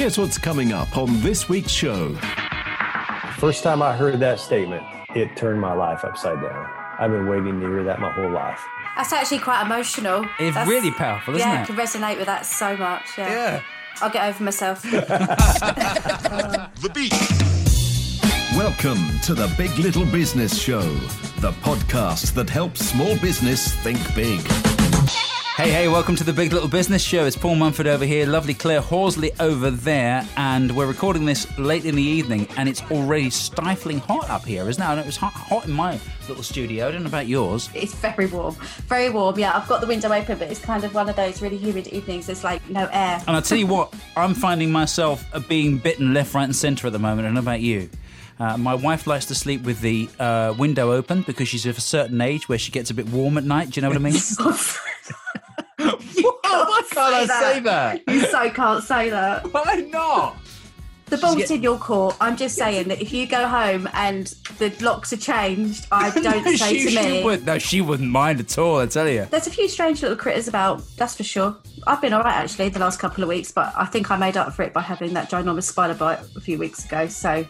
Here's what's coming up on this week's show. First time I heard that statement, it turned my life upside down. I've been waiting to hear that my whole life. That's actually quite emotional. It's That's- really powerful, isn't yeah, it? I can resonate with that so much. Yeah. Yeah. I'll get over myself. The Beat. Welcome to the Big Little Business Show, the podcast that helps small business think big. Hey, hey, welcome to the Big Little Business Show. It's Paul Mumford over here, lovely Claire Horsley over there, and we're recording this late in the evening, and it's already stifling hot up here, isn't it? And it was hot, hot in my little studio. I don't know about yours. it's very warm. Very warm, yeah. I've got the window open, but it's kind of one of those really humid evenings. There's like no air. And I'll tell you what, I'm finding myself uh, being bitten left, right, and centre at the moment. I don't know about you. Uh, my wife likes to sleep with the uh, window open because she's of a certain age where she gets a bit warm at night. Do you know what I mean? Why can't I say that? You so can't say that. Why not? The ball's in your court. I'm just saying that if you go home and the locks are changed, I don't no, say she, to she me. would, no, she wouldn't mind at all. I tell you. There's a few strange little critters about, that's for sure. I've been alright actually the last couple of weeks, but I think I made up for it by having that ginormous spider bite a few weeks ago. So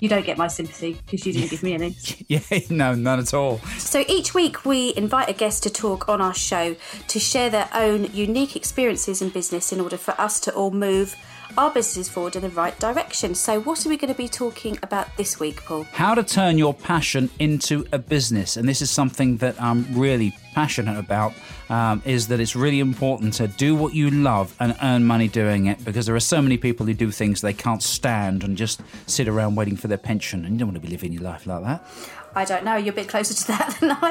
you don't get my sympathy because you didn't give me any. Yeah, no, none at all. So each week we invite a guest to talk on our show to share their own unique experiences in business in order for us to all move our businesses forward in the right direction. So what are we going to be talking about this week, Paul? How to turn your passion into a business, and this is something that I'm really passionate about. Um, is that it's really important to do what you love and earn money doing it because there are so many people who do things they can't stand and just sit around waiting for their pension, and you don't want to be living your life like that. I don't know. You're a bit closer to that than I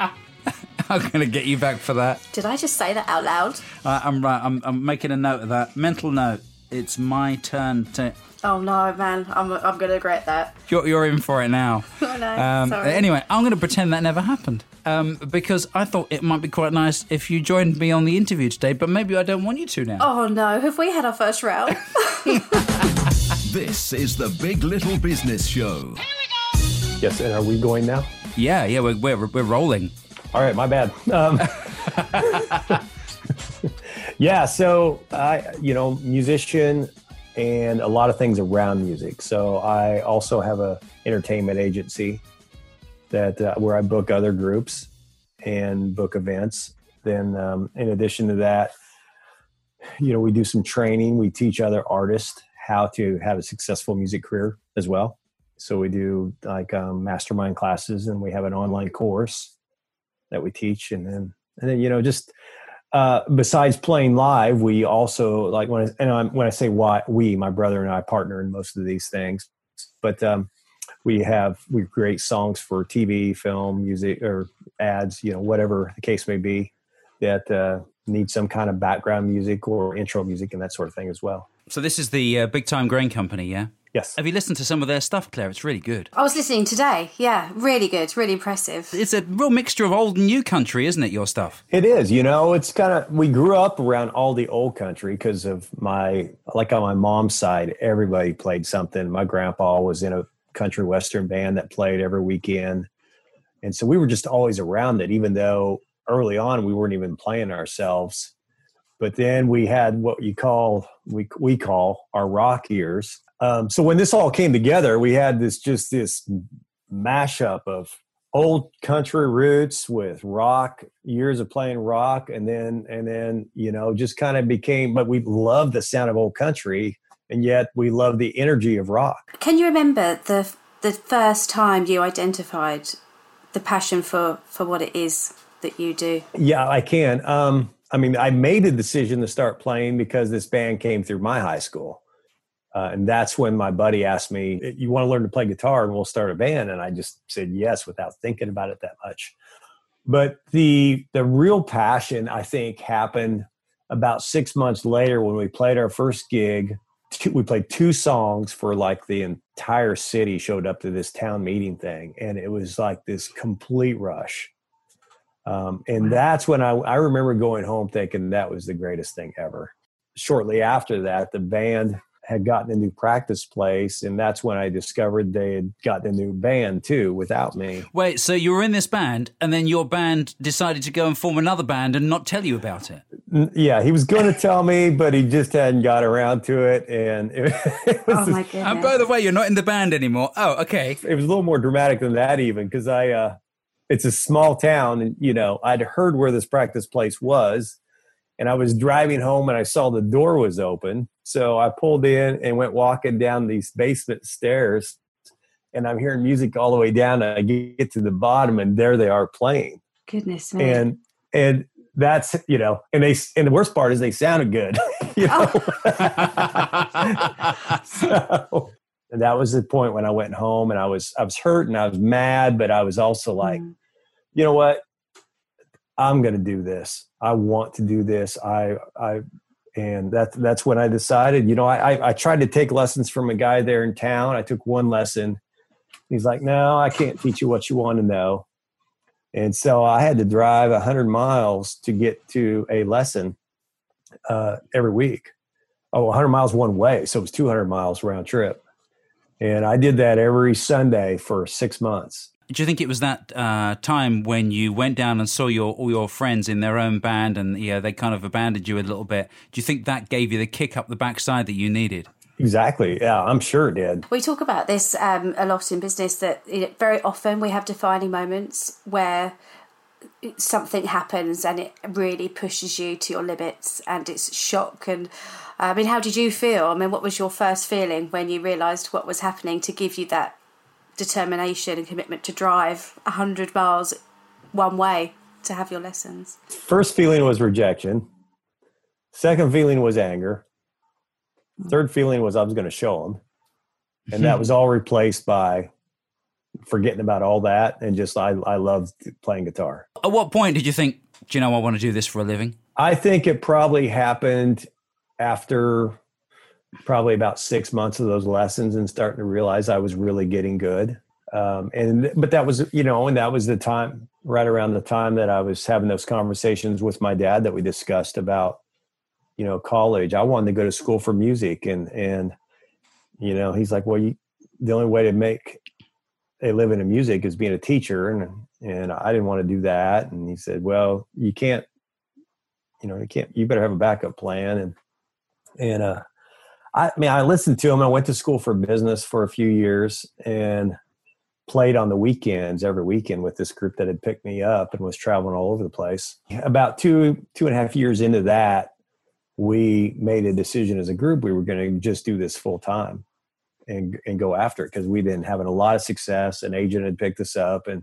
am. I'm going to get you back for that. Did I just say that out loud? Uh, I'm right. I'm, I'm making a note of that. Mental note. It's my turn to. Oh no, man! I'm I'm going to regret that. You're, you're in for it now. I know, Um, sorry. anyway, I'm going to pretend that never happened um, because I thought it might be quite nice if you joined me on the interview today, but maybe I don't want you to now. Oh no! Have we had our first round? This is the Big Little Business Show. Here we go! Yes, and are we going now? Yeah, yeah, we're, we're, we're rolling. All right, my bad. Um, yeah, so I, you know, musician and a lot of things around music. So I also have a entertainment agency that uh, where I book other groups and book events. Then, um, in addition to that, you know, we do some training. We teach other artists how to have a successful music career as well. So we do like um, mastermind classes, and we have an online course that we teach, and then and then you know just uh, besides playing live, we also like when I, and I'm, when I say why we, my brother and I partner in most of these things, but um, we have we create songs for TV, film, music, or ads, you know, whatever the case may be that uh, need some kind of background music or intro music and that sort of thing as well. So this is the uh, Big Time Grain Company, yeah? Yes. Have you listened to some of their stuff, Claire? It's really good. I was listening today. Yeah, really good, really impressive. It's a real mixture of old and new country, isn't it, your stuff? It is, you know, it's kind of, we grew up around all the old country because of my, like on my mom's side, everybody played something. My grandpa was in a country western band that played every weekend. And so we were just always around it, even though early on we weren't even playing ourselves. But then we had what you call, we, we call our rock years. Um, so when this all came together, we had this just this mashup of old country roots with rock years of playing rock and then and then you know just kind of became but we love the sound of old country and yet we love the energy of rock. Can you remember the the first time you identified the passion for for what it is that you do? yeah i can. Um i mean i made a decision to start playing because this band came through my high school uh, and that's when my buddy asked me you want to learn to play guitar and we'll start a band? And i just said yes without thinking about it that much. But the the real passion i think happened about six months later when we played our first gig. We played two songs for like the entire city showed up to this town meeting thing and it was like this complete rush. Um, and that's when I, I remember going home thinking that was the greatest thing ever. Shortly after that the band had gotten a new practice place, and that's when I discovered they had gotten a new band too without me. Wait, so you were in this band, and then your band decided to go and form another band and not tell you about it? Yeah, he was going to tell me, but he just hadn't got around to it, and it, it was. Oh my goodness! And by the way, you're not in the band anymore. Oh, okay. It was a little more dramatic than that, even because I. Uh, it's a small town, and you know, I'd heard where this practice place was and I was driving home and I saw the door was open. So I pulled in and went walking down these basement stairs and I'm hearing music all the way down. I get to the bottom and there they are playing. Goodness me. And and that's you know, and they and the worst part is they sounded good. you know? Oh. so and that was the point when I went home and I was I was hurt and I was mad, but I was also like, mm. you know what? I'm going to do this. I want to do this. I, I, and that's that's when I decided. You know, I, I tried to take lessons from a guy there in town. I took one lesson. He's like, "No, I can't teach you what you want to know." And so I had to drive hundred miles to get to a lesson uh, every week. Oh, 100 miles one way, so it was 200 miles round trip. And I did that every Sunday for six months do you think it was that uh, time when you went down and saw your all your friends in their own band and yeah they kind of abandoned you a little bit? Do you think that gave you the kick up the backside that you needed? Exactly. Yeah, I'm sure it did. We talk about this um, a lot in business that you know, very often we have defining moments where something happens and it really pushes you to your limits and it's shock and I mean how did you feel? I mean what was your first feeling when you realized what was happening to give you that determination and commitment to drive 100 miles one way to have your lessons? First feeling was rejection. Second feeling was anger. Hmm. Third feeling was I was going to show them. And that hmm. was all replaced by forgetting about all that and just I, I loved playing guitar. At what point did you think, do you know I want to do this for a living? I think it probably happened after probably about six months of those lessons and starting to realize I was really getting good. Um, and but that was you know, and that was the time right around the time that I was having those conversations with my dad that we discussed about you know college. I wanted to go to school for music, and and you know he's like, well, you, the only way to make a living in music is being a teacher, and and I didn't want to do that. And he said, well, you can't, you know, you can't. You better have a backup plan, and and uh I mean, I listened to him. I went to school for business for a few years and played on the weekends every weekend with this group that had picked me up and was traveling all over the place. About two two and a half years into that, we made a decision as a group we were going to just do this full time and and go after it because we'd been having a lot of success. An agent had picked us up and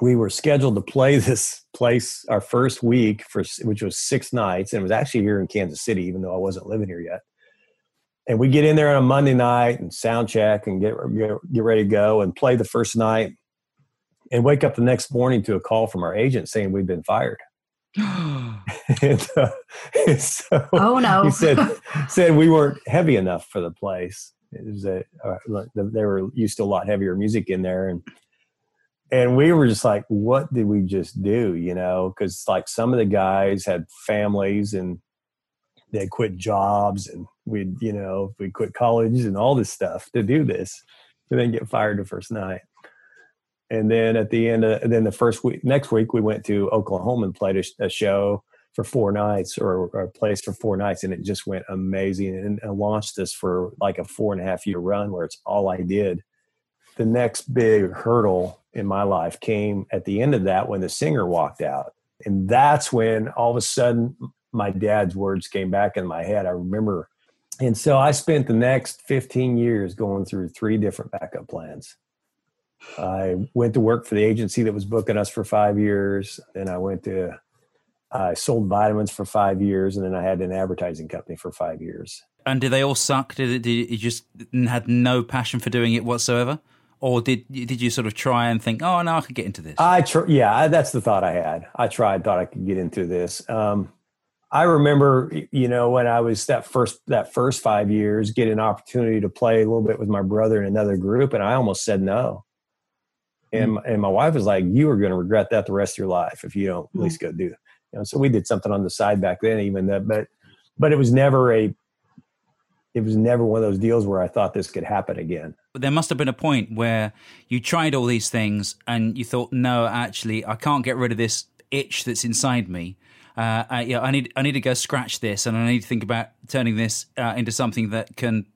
we were scheduled to play this place our first week for which was six nights and it was actually here in Kansas City even though I wasn't living here yet and we get in there on a Monday night and sound check and get, get, get ready to go and play the first night and wake up the next morning to a call from our agent saying we'd been fired. and, uh, and so oh no! He said said we weren't heavy enough for the place. It was a, uh, they were used to a lot heavier music in there, and and we were just like, what did we just do? You know, because like some of the guys had families and they quit jobs and we'd you know we quit college and all this stuff to do this and then get fired the first night. And then at the end of then the first week next week we went to oklahoma and played a, a show for four nights or, or, a place for four nights and it just went amazing. And, and launched us for like a four and a half year run where it's all i did. The next big hurdle in my life came at the end of that when the singer walked out. And that's when all of a sudden my dad's words came back in my head i remember and so I spent the next 15 years going through three different backup plans. I went to work for the agency that was booking us for five years. Then I went to, I sold vitamins for five years, and then I had an advertising company for five years. And did they all suck? Did, it, did you just had no passion for doing it whatsoever? Or did did you sort of try and think, oh no, I could get into this? I tr- yeah, that's the thought I had. I tried, thought I could get into this. Um, I remember, you know, when I was that first that first five years, getting an opportunity to play a little bit with my brother in another group, and I almost said no. And mm-hmm. and my wife was like, "You are going to regret that the rest of your life if you don't at least go do." You know, so we did something on the side back then, even that, but but it was never a it was never one of those deals where I thought this could happen again. But there must have been a point where you tried all these things and you thought, no, actually, I can't get rid of this itch that's inside me. Uh, I, yeah, I need I need to go scratch this, and I need to think about turning this uh, into something that can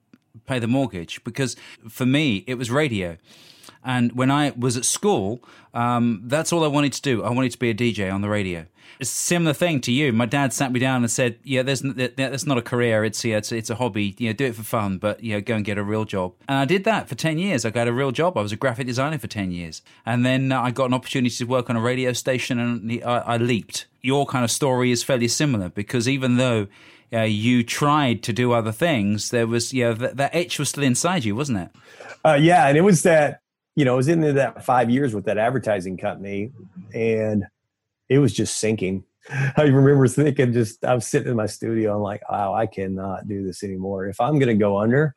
pay the mortgage. Because for me, it was radio. And when I was at school, um, that's all I wanted to do. I wanted to be a DJ on the radio. It's a similar thing to you. My dad sat me down and said, "Yeah, there's that's not a career. It's yeah, it's, it's a hobby. You know, do it for fun, but you know, go and get a real job." And I did that for ten years. I got a real job. I was a graphic designer for ten years, and then uh, I got an opportunity to work on a radio station, and I, I leaped. Your kind of story is fairly similar because even though uh, you tried to do other things, there was yeah, that, that itch was still inside you, wasn't it? Uh, yeah, and it was that you know, I was in there that five years with that advertising company and it was just sinking. I remember thinking just I was sitting in my studio, I'm like, wow, I cannot do this anymore. If I'm gonna go under,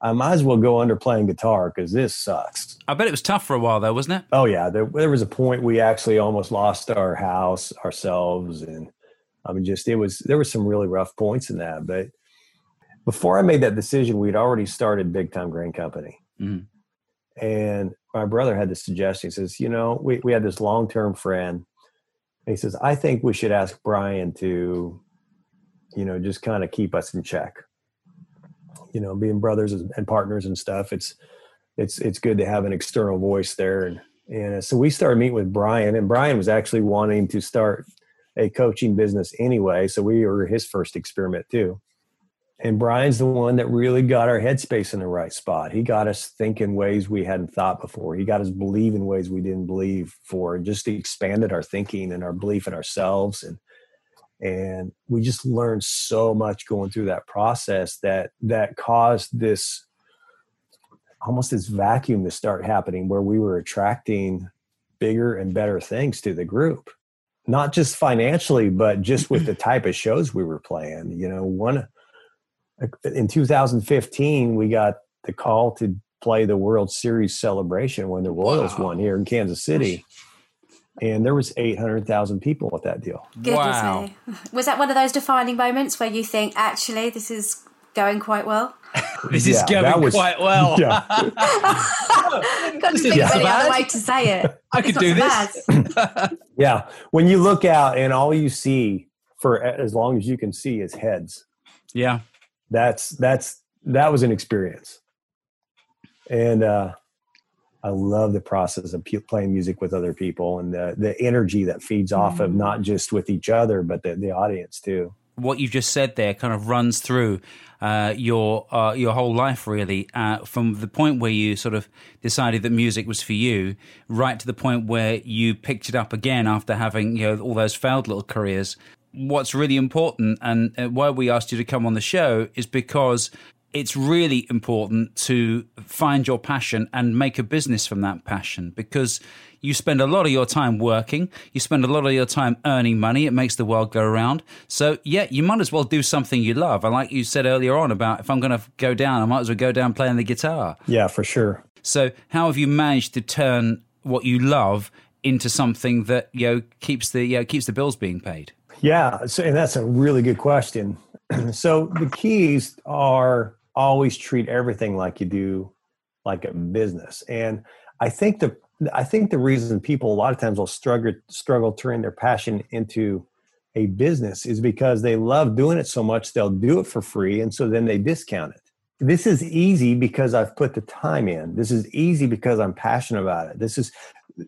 I might as well go under playing guitar because this sucks. I bet it was tough for a while though, wasn't it? Oh yeah. There, there was a point we actually almost lost our house ourselves and I mean just it was there were some really rough points in that. But before I made that decision, we'd already started Big Time Grain Company. Mm-hmm. And my brother had this suggestion. He says, you know, we, we had this long term friend. He says, I think we should ask Brian to, you know, just kind of keep us in check. You know, being brothers and partners and stuff, it's it's it's good to have an external voice there. And and uh, so we started meeting with Brian, and Brian was actually wanting to start a coaching business anyway. So we were his first experiment too and Brian's the one that really got our headspace in the right spot. He got us thinking ways we hadn't thought before. He got us believing ways we didn't believe for, and just expanded our thinking and our belief in ourselves. And and we just learned so much going through that process that that caused this almost this vacuum to start happening where we were attracting bigger and better things to the group not just financially but just with the type of shows we were playing you know one in 2015 we got the call to play the World Series celebration when the Royals wow. won here in Kansas City. And there was 800,000 people at that deal. Goodness wow. Me. Was that one of those defining moments where you think, actually, this is going quite well? this is yeah, going was, quite well. Yeah. Got to think of any other way to say it. I could do this. yeah. When you look out and all you see for as long as you can see is heads. Yeah that's that's that was an experience and uh i love the process of p- playing music with other people and the the energy that feeds off mm. of not just with each other but the, the audience too what you just said there kind of runs through uh, your uh, your whole life, really, uh, from the point where you sort of decided that music was for you, right to the point where you picked it up again after having you know all those failed little careers what's really important and uh, why we asked you to come on the show is because it's really important to find your passion and make a business from that passion because you spend a lot of your time working, you spend a lot of your time earning money, it makes the world go around. So, yeah, you might as well do something you love. And like you said earlier on about if I'm going to go down, I might as well go down playing the guitar. Yeah, for sure. So, how have you managed to turn what you love into something that you know keeps the you know, keeps the bills being paid? Yeah, so, and that's a really good question. so the keys are always treat everything like you do like a business. And I think the I think the reason people a lot of times will struggle struggle turning their passion into a business is because they love doing it so much they'll do it for free and so then they discount it. This is easy because I've put the time in. This is easy because I'm passionate about it. This is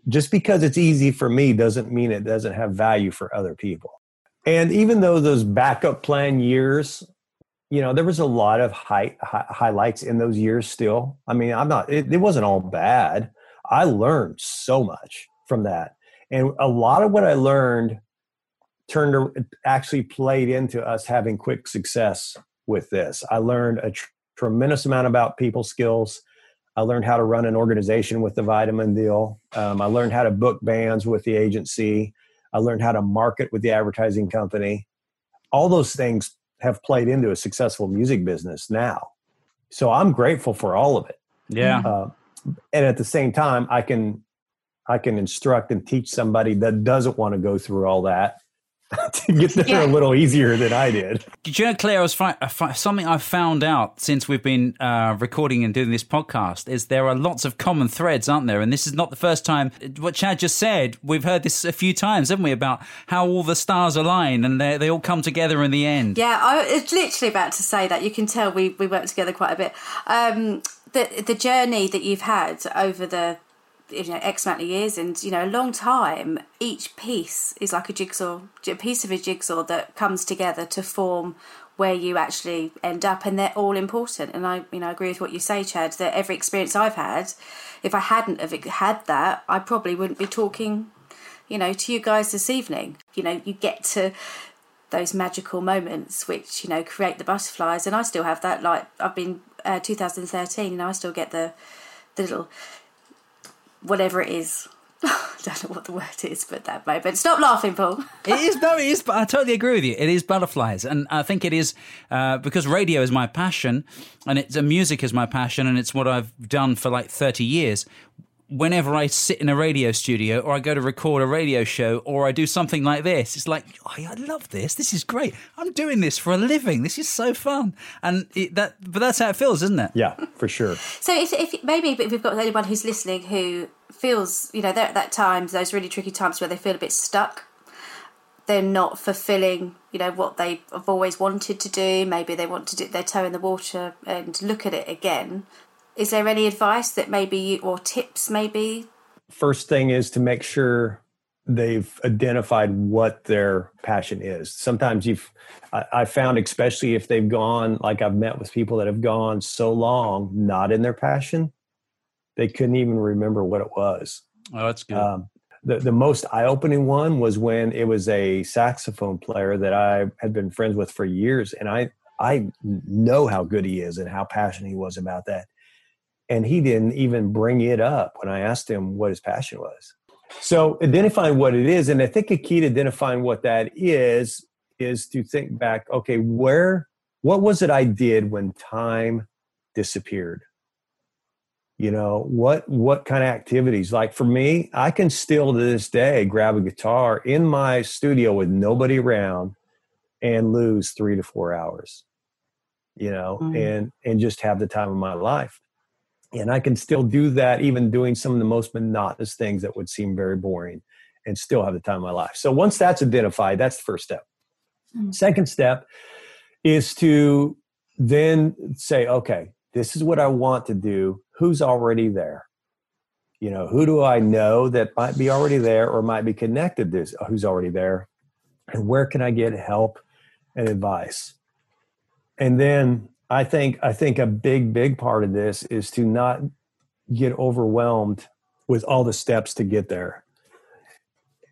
just because it's easy for me doesn't mean it doesn't have value for other people. And even though those backup plan years, you know, there was a lot of high, high, highlights in those years still. I mean, I'm not, it, it wasn't all bad. I learned so much from that. And a lot of what I learned turned actually played into us having quick success with this. I learned a tr- tremendous amount about people skills. I learned how to run an organization with the vitamin deal. Um, I learned how to book bands with the agency. I learned how to market with the advertising company. All those things have played into a successful music business now. So I'm grateful for all of it. Yeah. Uh, and at the same time, I can I can instruct and teach somebody that doesn't want to go through all that to get there yeah. a little easier than I did. Did you know, Claire, I was fi- fi- something I've found out since we've been uh, recording and doing this podcast is there are lots of common threads, aren't there? And this is not the first time. What Chad just said, we've heard this a few times, haven't we, about how all the stars align and they, they all come together in the end. Yeah, I was literally about to say that. You can tell we, we work together quite a bit. Um, the, the journey that you've had over the you know X amount of years and you know a long time. Each piece is like a jigsaw, a piece of a jigsaw that comes together to form where you actually end up, and they're all important. And I, you know, I agree with what you say, Chad. That every experience I've had, if I hadn't have had that, I probably wouldn't be talking, you know, to you guys this evening. You know, you get to those magical moments which you know create the butterflies and i still have that like i've been uh, 2013 and i still get the the little whatever it is. I don't know what the word is, but that moment. Stop laughing, Paul. it is no, it is. But I totally agree with you. It is butterflies, and I think it is uh, because radio is my passion, and it's uh, music is my passion, and it's what I've done for like thirty years whenever I sit in a radio studio or I go to record a radio show or I do something like this, it's like, oh, I love this. This is great. I'm doing this for a living. This is so fun. And it, that, but that's how it feels, isn't it? Yeah, for sure. So if, if maybe if we've got anyone who's listening who feels, you know, they're at that time, those really tricky times where they feel a bit stuck, they're not fulfilling, you know, what they have always wanted to do. Maybe they want to dip their toe in the water and look at it again is there any advice that maybe you, or tips maybe? First thing is to make sure they've identified what their passion is. Sometimes you've, I, I found, especially if they've gone, like I've met with people that have gone so long not in their passion, they couldn't even remember what it was. Oh, that's good. Um, the, the most eye-opening one was when it was a saxophone player that I had been friends with for years, and I I know how good he is and how passionate he was about that and he didn't even bring it up when I asked him what his passion was. So identifying what it is, and I think a key to identifying what that is is to think back. Okay, where, what was it I did when time disappeared? You know what? What kind of activities? Like for me, I can still to this day grab a guitar in my studio with nobody around and lose three to four hours. You know, mm-hmm. and and just have the time of my life and I can still do that, even doing some of the most monotonous things that would seem very boring and still have the time of my life. So once that's identified, that's the first step. Mm-hmm. Second step is to then say, okay, this is what I want to do. Who's already there? You know, who do I know that might be already there or might be connected to who's already there? And where can I get help and advice? And then I think I think a big big part of this is to not get overwhelmed with all the steps to get there.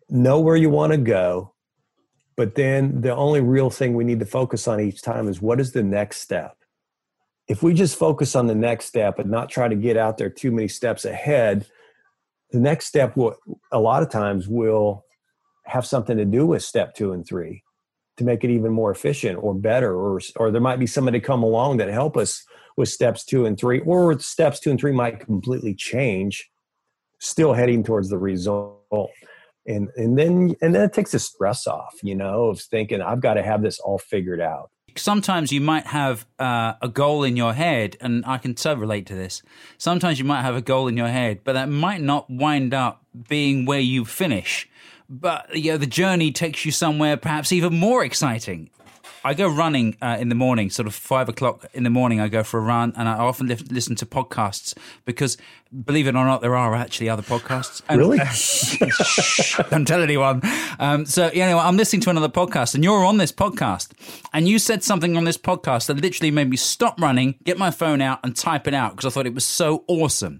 Know where you want to go, but then the only real thing we need to focus on each time is what is the next step. If we just focus on the next step and not try to get out there too many steps ahead, the next step will a lot of times will have something to do with step 2 and 3 to make it even more efficient or better or or there might be somebody come along that help us with steps 2 and 3 or steps 2 and 3 might completely change still heading towards the result. And and then and then it takes the stress off you know of thinking i've got to have this all figured out. Sometimes you might have uh, a goal in your head and i can so relate to this. Sometimes you might have a goal in your head but that might not wind up being where you finish but you know, the journey takes you somewhere perhaps even more exciting. I go running uh, in the morning, sort of five o'clock in the morning. I go for a run, and I often li- listen to podcasts because, believe it or not, there are actually other podcasts. And, really? Uh, don't tell anyone. Um, so, you know, I'm listening to another podcast, and you're on this podcast, and you said something on this podcast that literally made me stop running, get my phone out, and type it out because I thought it was so awesome.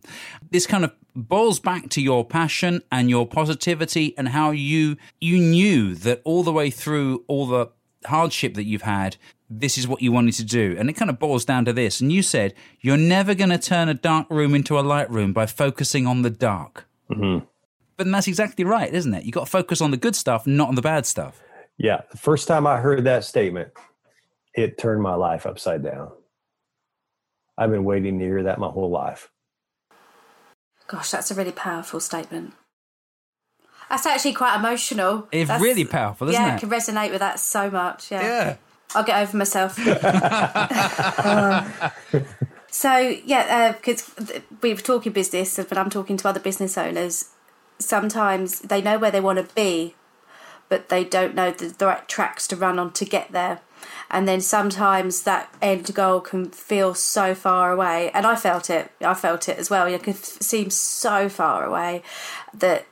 This kind of boils back to your passion and your positivity and how you you knew that all the way through all the hardship that you've had this is what you wanted to do. And it kind of boils down to this. And you said you're never going to turn a dark room into a light room by focusing on the dark. Mm-hmm. but that's exactly right isn't it? You got to focus on the good stuff not on the bad stuff. Yeah the first time i heard that statement it turned my life upside down. I've been waiting to hear that my whole life Gosh, that's a really powerful statement. That's actually quite emotional. It's That's- really powerful, isn't yeah, it? Yeah, I can resonate with that so much. Yeah. Yeah. I'll get over myself. so yeah, uh, because we were talking business, but I'm talking to other business owners. Sometimes they know where they want to be, but they don't know the, the right tracks to run on to get there. And then sometimes that end goal can feel so far away, and I felt it. I felt it as well. It can seem so far away that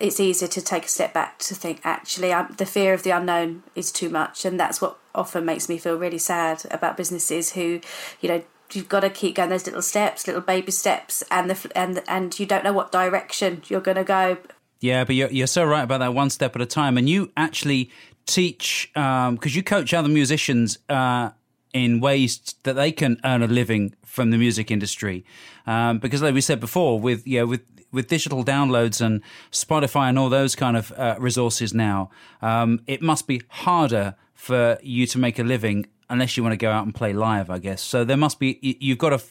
it's easier to take a step back to think actually i the fear of the unknown is too much and that's what often makes me feel really sad about businesses who you know you've got to keep going those little steps little baby steps and the and and you don't know what direction you're going to go Yeah, but you're, you're so right about that one step at a time. And you actually teach, because you coach other musicians uh, in ways that they can earn a living from the music industry. Um, because, like we said before, with yeah, with with digital downloads and Spotify and all those kind of uh, resources now, um, it must be harder for you to make a living unless you want to go out and play live. I guess so. There must be you- you've got to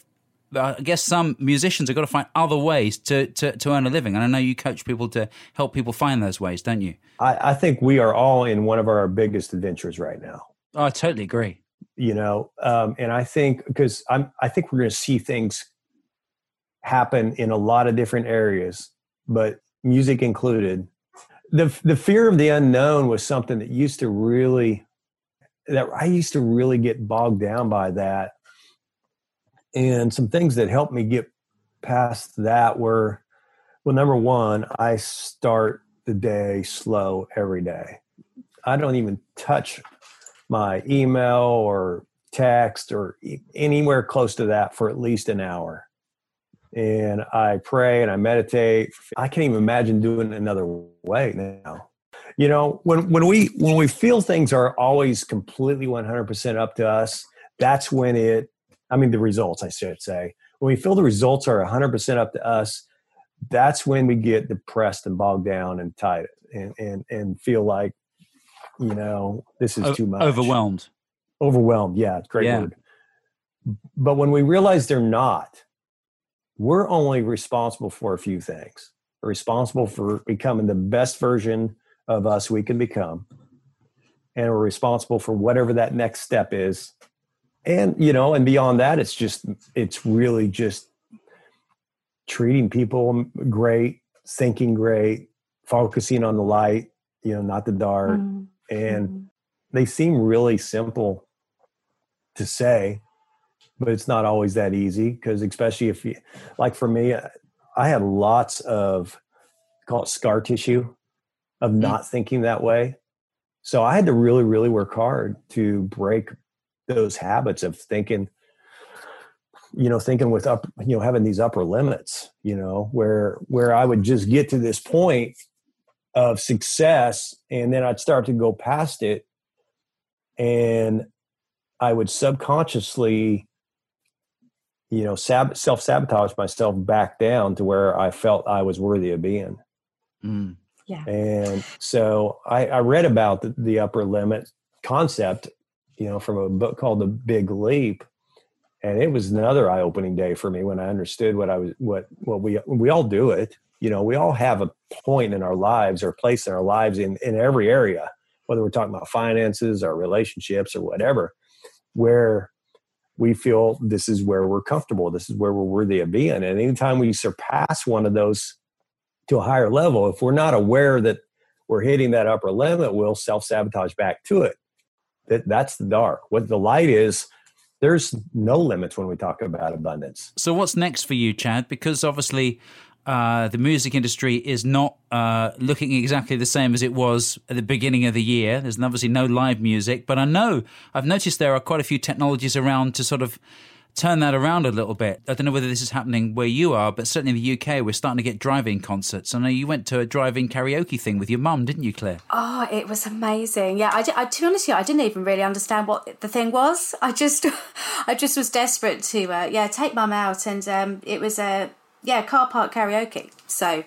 I guess some musicians have got to find other ways to, to, to earn a living. And I know you coach people to help people find those ways, don't you? I, I think we are all in one of our biggest adventures right now. Oh, I totally agree. You know, um, and I think because I'm, I think we're going to see things happen in a lot of different areas, but music included. The the fear of the unknown was something that used to really that I used to really get bogged down by that. And some things that helped me get past that were well, number one, I start the day slow every day. I don't even touch my email or text or anywhere close to that for at least an hour. And I pray and I meditate. I can't even imagine doing it another way now. You know, when when we when we feel things are always completely 100% up to us, that's when it I mean the results I should say. When we feel the results are 100% up to us, that's when we get depressed and bogged down and tight and and and feel like you know this is O- too much Overwhelmed. overwhelmed yeah great Yeah. word but when we realize they're not we're only responsible for a few things we're responsible for becoming the best version of us we can become and we're responsible for whatever that next step is and you know and beyond that it's just it's really just treating people great thinking great focusing on the light you know not the dark. Mm. and they seem really simple to say but it's not always that easy because especially if you like for me i had lots of call it scar tissue of not thinking that way. So i had to really really work hard to break those habits of thinking you know thinking with up you know having these upper limits you know where where i would just get to this point of success and then i'd start to go past it and i would subconsciously you know sab- self-sabotage myself back down to where i felt i was worthy of being Mm. and so I, I read about the, the upper limit concept, you know, from a book called The Big Leap, and it was another eye-opening day for me when I understood what I was what what we we all do it. You know, we all have a point in our lives or place in our lives in in every area, whether we're talking about finances or relationships or whatever, where we feel this is where we're comfortable, this is where we're worthy of being, and anytime we surpass one of those to a higher level, if we're not aware that we're hitting that upper limit, we'll self sabotage back to it. That that's the dark. What the light is, there's no limits when we talk about abundance. So, what's next for you, Chad? Because obviously, uh, the music industry is not uh, looking exactly the same as it was at the beginning of the year. There's obviously no live music, but I know I've noticed there are quite a few technologies around to sort of turn that around a little bit. I don't know whether this is happening where you are, but certainly in the UK, we're starting to get drive-in concerts. I know you went to a drive-in karaoke thing with your mum, didn't you, Claire? Oh, it was amazing. Yeah, I, I, to be honest, with you, I didn't even really understand what the thing was. I just, I just was desperate to, uh, yeah, take mum out, and um, it was a, yeah, car park karaoke. So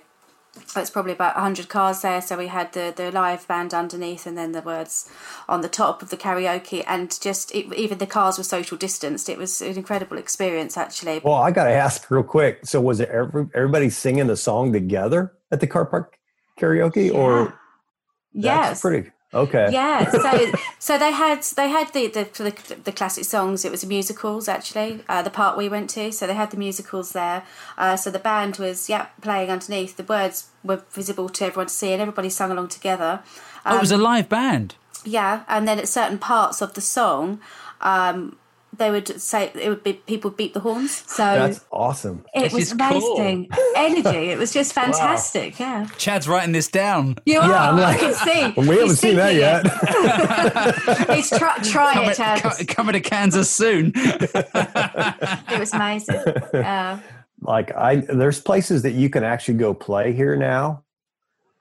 it's probably about 100 cars there. So we had the, the live band underneath and then the words on the top of the karaoke. And just it, even the cars were social distanced. It was an incredible experience actually. Well, I got to ask real quick. So, was it every, everybody singing the song together at the car park karaoke or? Yes, that's pretty okay. yeah. So so they had they had the the, the, the classic songs. It was musicals actually. Uh, the part we went to, so they had the musicals there. Uh, so the band was yeah playing underneath. The words were visible to everyone to see, and everybody sung along together. oh, it was a live band. Yeah, and then at certain parts of the song, um, they would say it would be people beat the horns. So That's awesome. it This was is cool. amazing energy. It was just fantastic. Yeah, Chad's writing this down. you are. I'm I can see. We haven't He's seen that yet. it. He's try, try Coming, it, Chad. co- coming to Kansas soon. It was amazing. Uh, like I there's places that you can actually go play here now,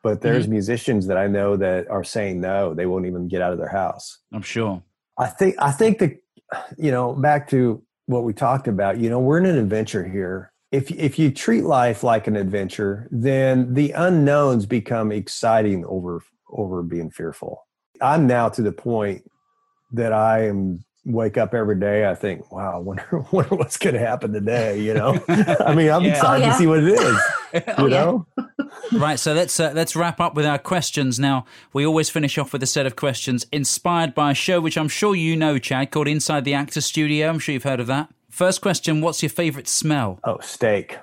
but there's Mm-hmm. musicians that I know that are saying no, they won't even get out of their house. I'm sure. I think I think that you know back to what we talked about. You know, we're in an adventure here. If if you treat life like an adventure, then the unknowns become exciting over over being fearful. I'm now to the point that I am wake up every day. I think, wow, wonder, wonder what's going to happen today. You know, I mean, I'm Yeah. excited Oh, yeah. to see what it is. You yeah. know, Right, so let's uh, let's wrap up with our questions now. We always finish off with a set of questions inspired by a show which I'm sure you know, Chad, called Inside the Actor Studio. I'm sure you've heard of that. First question: What's your favourite smell? oh, steak,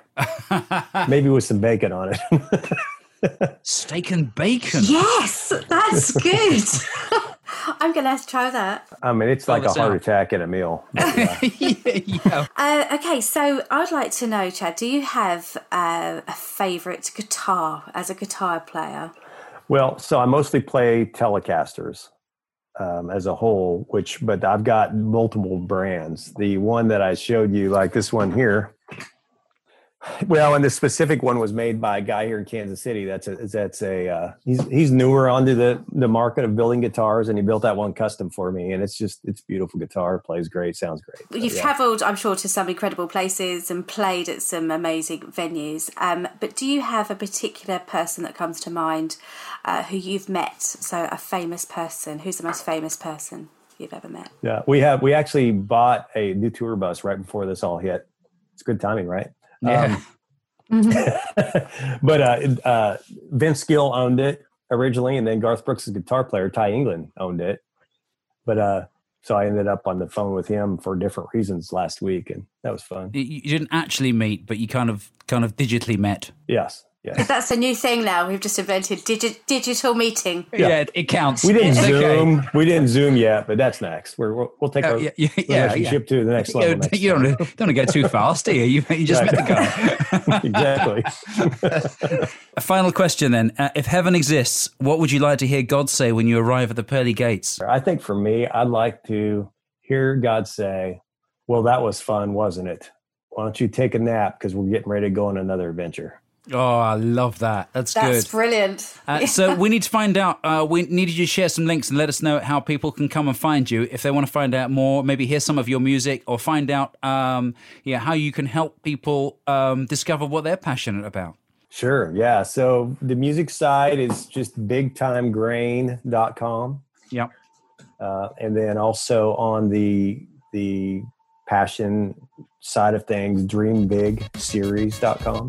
maybe with some bacon on it. Steak and bacon. yes, that's good. I'm going to have to try that. I mean, it's like a this heart out. attack in a meal. Yeah. yeah. Uh, okay, so I'd like to know, Chad, do you have uh, a favourite guitar as a guitar player? Well, so I mostly play Telecasters um, as a whole, which, but I've got multiple brands. The one that I showed you, like this one here. Well, and the specific one was made by a guy here in Kansas City. That's a that's a uh, he's he's newer onto the the market of building guitars, and he built that one custom for me. And it's just it's beautiful guitar, plays great, sounds great. You've yeah. travelled, I'm sure, to some incredible places and played at some amazing venues. Um, but do you have a particular person that comes to mind uh, who you've met? So, a famous person. Who's the most famous person you've ever met? Yeah, we have. We actually bought a new tour bus right before this all hit. It's good timing, right? Yeah. but uh, uh, Vince Gill owned it originally, and then Garth Brooks' guitar player Ty England owned it. But uh, so I ended up on the phone with him for different reasons last week, and that was fun. You you didn't actually meet, but you kind of kind of digitally met. Yes, yes. That's a new thing now. We've just invented digi- digital meeting. Yeah. it, it counts. We didn't It's okay. Zoom. We didn't Zoom yet, but that's next. We're, we'll, we'll take Oh, our yeah, yeah, yeah, to the next You, level. don't- next you don't, time. don't want to go too fast, do you? You, you just Right. met the guy. exactly. A final question then. Uh, if heaven exists, what would you like to hear God say when you arrive at the pearly gates? I think for me, I'd like to hear God say, Well, that was fun, wasn't it? Why don't you take a nap because we're getting ready to go on another adventure? Oh, I love that. That's, That's good. brilliant. Uh, so we need to find out. Uh, we needed you to share some links and let us know how people can come and find you if they want to find out more. Maybe hear some of your music or find out, um, yeah, how you can help people um, discover what they're passionate about. Sure. Yeah. So the music side is just bigtimegrain.com. Yep. Uh, and then also on the the passion side of things, dreambigseries.com.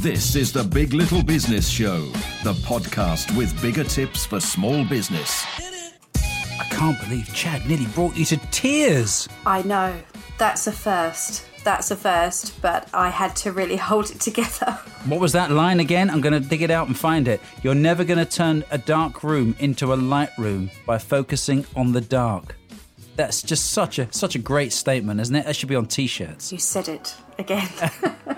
This is the Big Little Business Show, the podcast with bigger tips for small business. I can't believe Chad nearly brought you to tears. I know. That's a first. That's a first, but I had to really hold it together. What was that line again? I'm going to dig it out and find it. You're never going to turn a dark room into a light room by focusing on the dark. That's just such a such a great statement, isn't it? That should be on t-shirts. You said it again.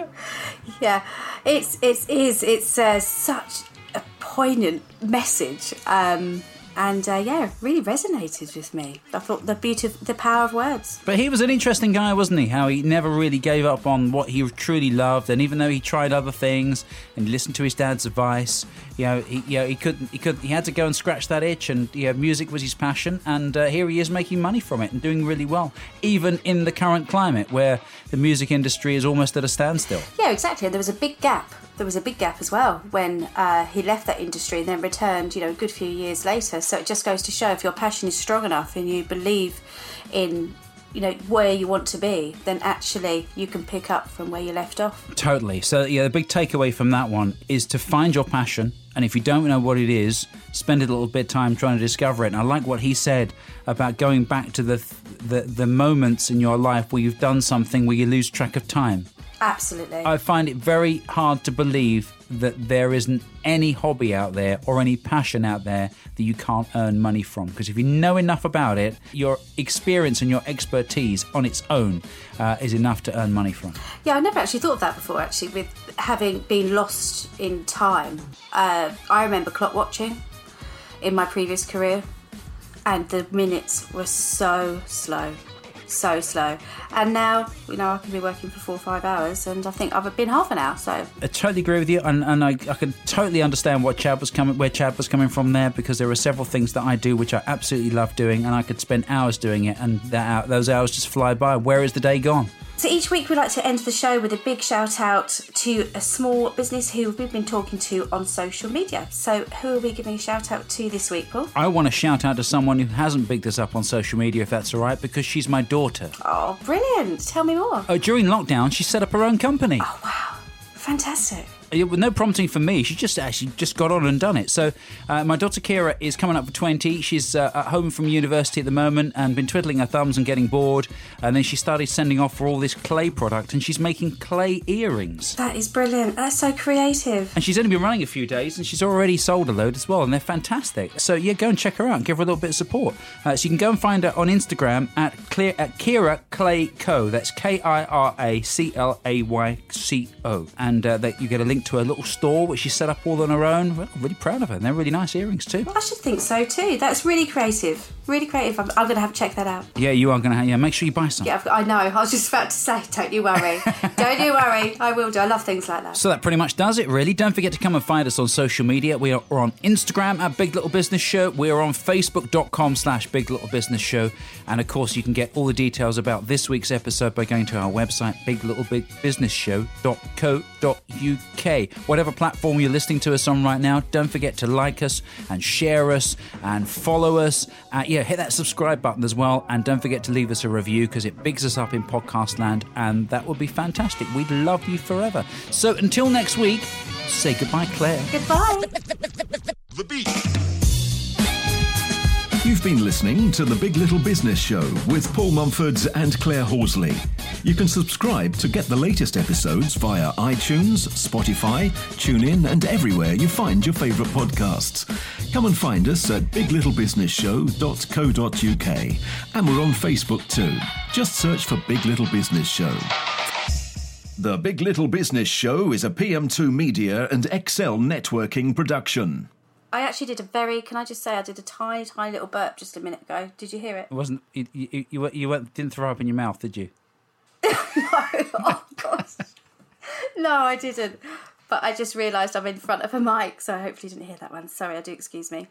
yeah, it's it is it's uh, such a poignant message, um, and uh, yeah, really resonated with me. I thought the beauty, of, the power of words. But he was an interesting guy, wasn't he? How he never really gave up on what he truly loved, and even though he tried other things and listened to his dad's advice, you know, he, you know, he couldn't, he could, he had to go and scratch that itch, and you know, music was his passion, and uh, here he is making money from it and doing really well, even in the current climate where the music industry is almost at a standstill. Yeah, exactly. And there was a big gap. There was a big gap as well when uh, he left that industry and then returned, you know, a good few years later. So it just goes to show if your passion is strong enough and you believe in you know where you want to be, then actually you can pick up from where you left off. Totally. So yeah, the big takeaway from that one is to find your passion, and if you don't know what it is, spend a little bit of time trying to discover it. And I like what he said about going back to the the, the moments in your life where you've done something where you lose track of time. Absolutely. I find it very hard to believe that there isn't any hobby out there or any passion out there that you can't earn money from. Because if you know enough about it, your experience and your expertise on its own uh, is enough to earn money from. Yeah, I never actually thought of that before. Actually, with having been lost in time, uh, I remember clock watching in my previous career, and the minutes were so slow so slow. And now, you know, I can be working for four or five hours, and I think I've been half an hour. So I totally agree with you, and, and I, I can totally understand what Chad was coming, where Chad was coming from there, because there are several things that I do which I absolutely love doing, and I could spend hours doing it, and that those hours just fly by. Where is the day gone? So each week we like to end the show with a big shout out to a small business who we've been talking to on social media. So who are we giving a shout out to this week, Paul? I want to shout out to someone who hasn't bigged us up on social media, if that's all right, because she's my daughter. Oh, brilliant! Tell me more. Oh, during lockdown, she set up her own company. Oh wow, fantastic! With no prompting from me. She just actually just got on and done it. So uh, my daughter Kira is coming up for 20. She's uh, at home from university at the moment and been twiddling her thumbs and getting bored. And then she started sending off for all this clay product and she's making clay earrings. That is brilliant. That's so creative. And she's only been running a few days and she's already sold a load as well. And they're fantastic. So yeah, go and check her out and give her a little bit of support. Uh, so you can go and find her on Instagram at, clear, at Kira Clay Co. That's K I R A C L A Y C O. And uh, that you get a link to a little store which she set up all on her own. Well, really proud of her. And they're really nice earrings too. I should think so too. That's really creative. Really creative. I'm, I'm going to have to check that out. Yeah, you are going to. Yeah, make sure you buy some. Yeah, I know. I was just about to say, don't you worry. don't you worry. I will do. I love things like that. So that pretty much does it, really. Don't forget to come and find us on social media. We are on Instagram at Big Little Business Show. We are on Facebook.com slash Big Little Business Show. And of course, you can get all the details about this week's episode by going to our website, biglittlebusinessshow.co.uk. Whatever platform you're listening to us on right now, don't forget to like us and share us and follow us. Uh, yeah, hit that subscribe button as well. And don't forget to leave us a review because it bigs us up in podcast land. And that would be fantastic. We'd love you forever. So until next week, say goodbye, Claire. Goodbye. the beat. You've been listening to The Big Little Business Show with Paul Mumfords and Claire Horsley. You can subscribe to get the latest episodes via iTunes, Spotify, TuneIn, and everywhere you find your favourite podcasts. Come and find us at biglittlebusinessshow.co.uk. And we're on Facebook too. Just search for Big Little Business Show. The Big Little Business Show is a PM2 Media and Excel networking production. I actually did a very. Can I just say I did a tiny, tiny little burp just a minute ago. Did you hear it? It wasn't you? You, you, you went, didn't throw up in your mouth, did you? no. Oh gosh. no, I didn't. But I just realised I'm in front of a mic, so I hopefully didn't hear that one. Sorry, I do excuse me.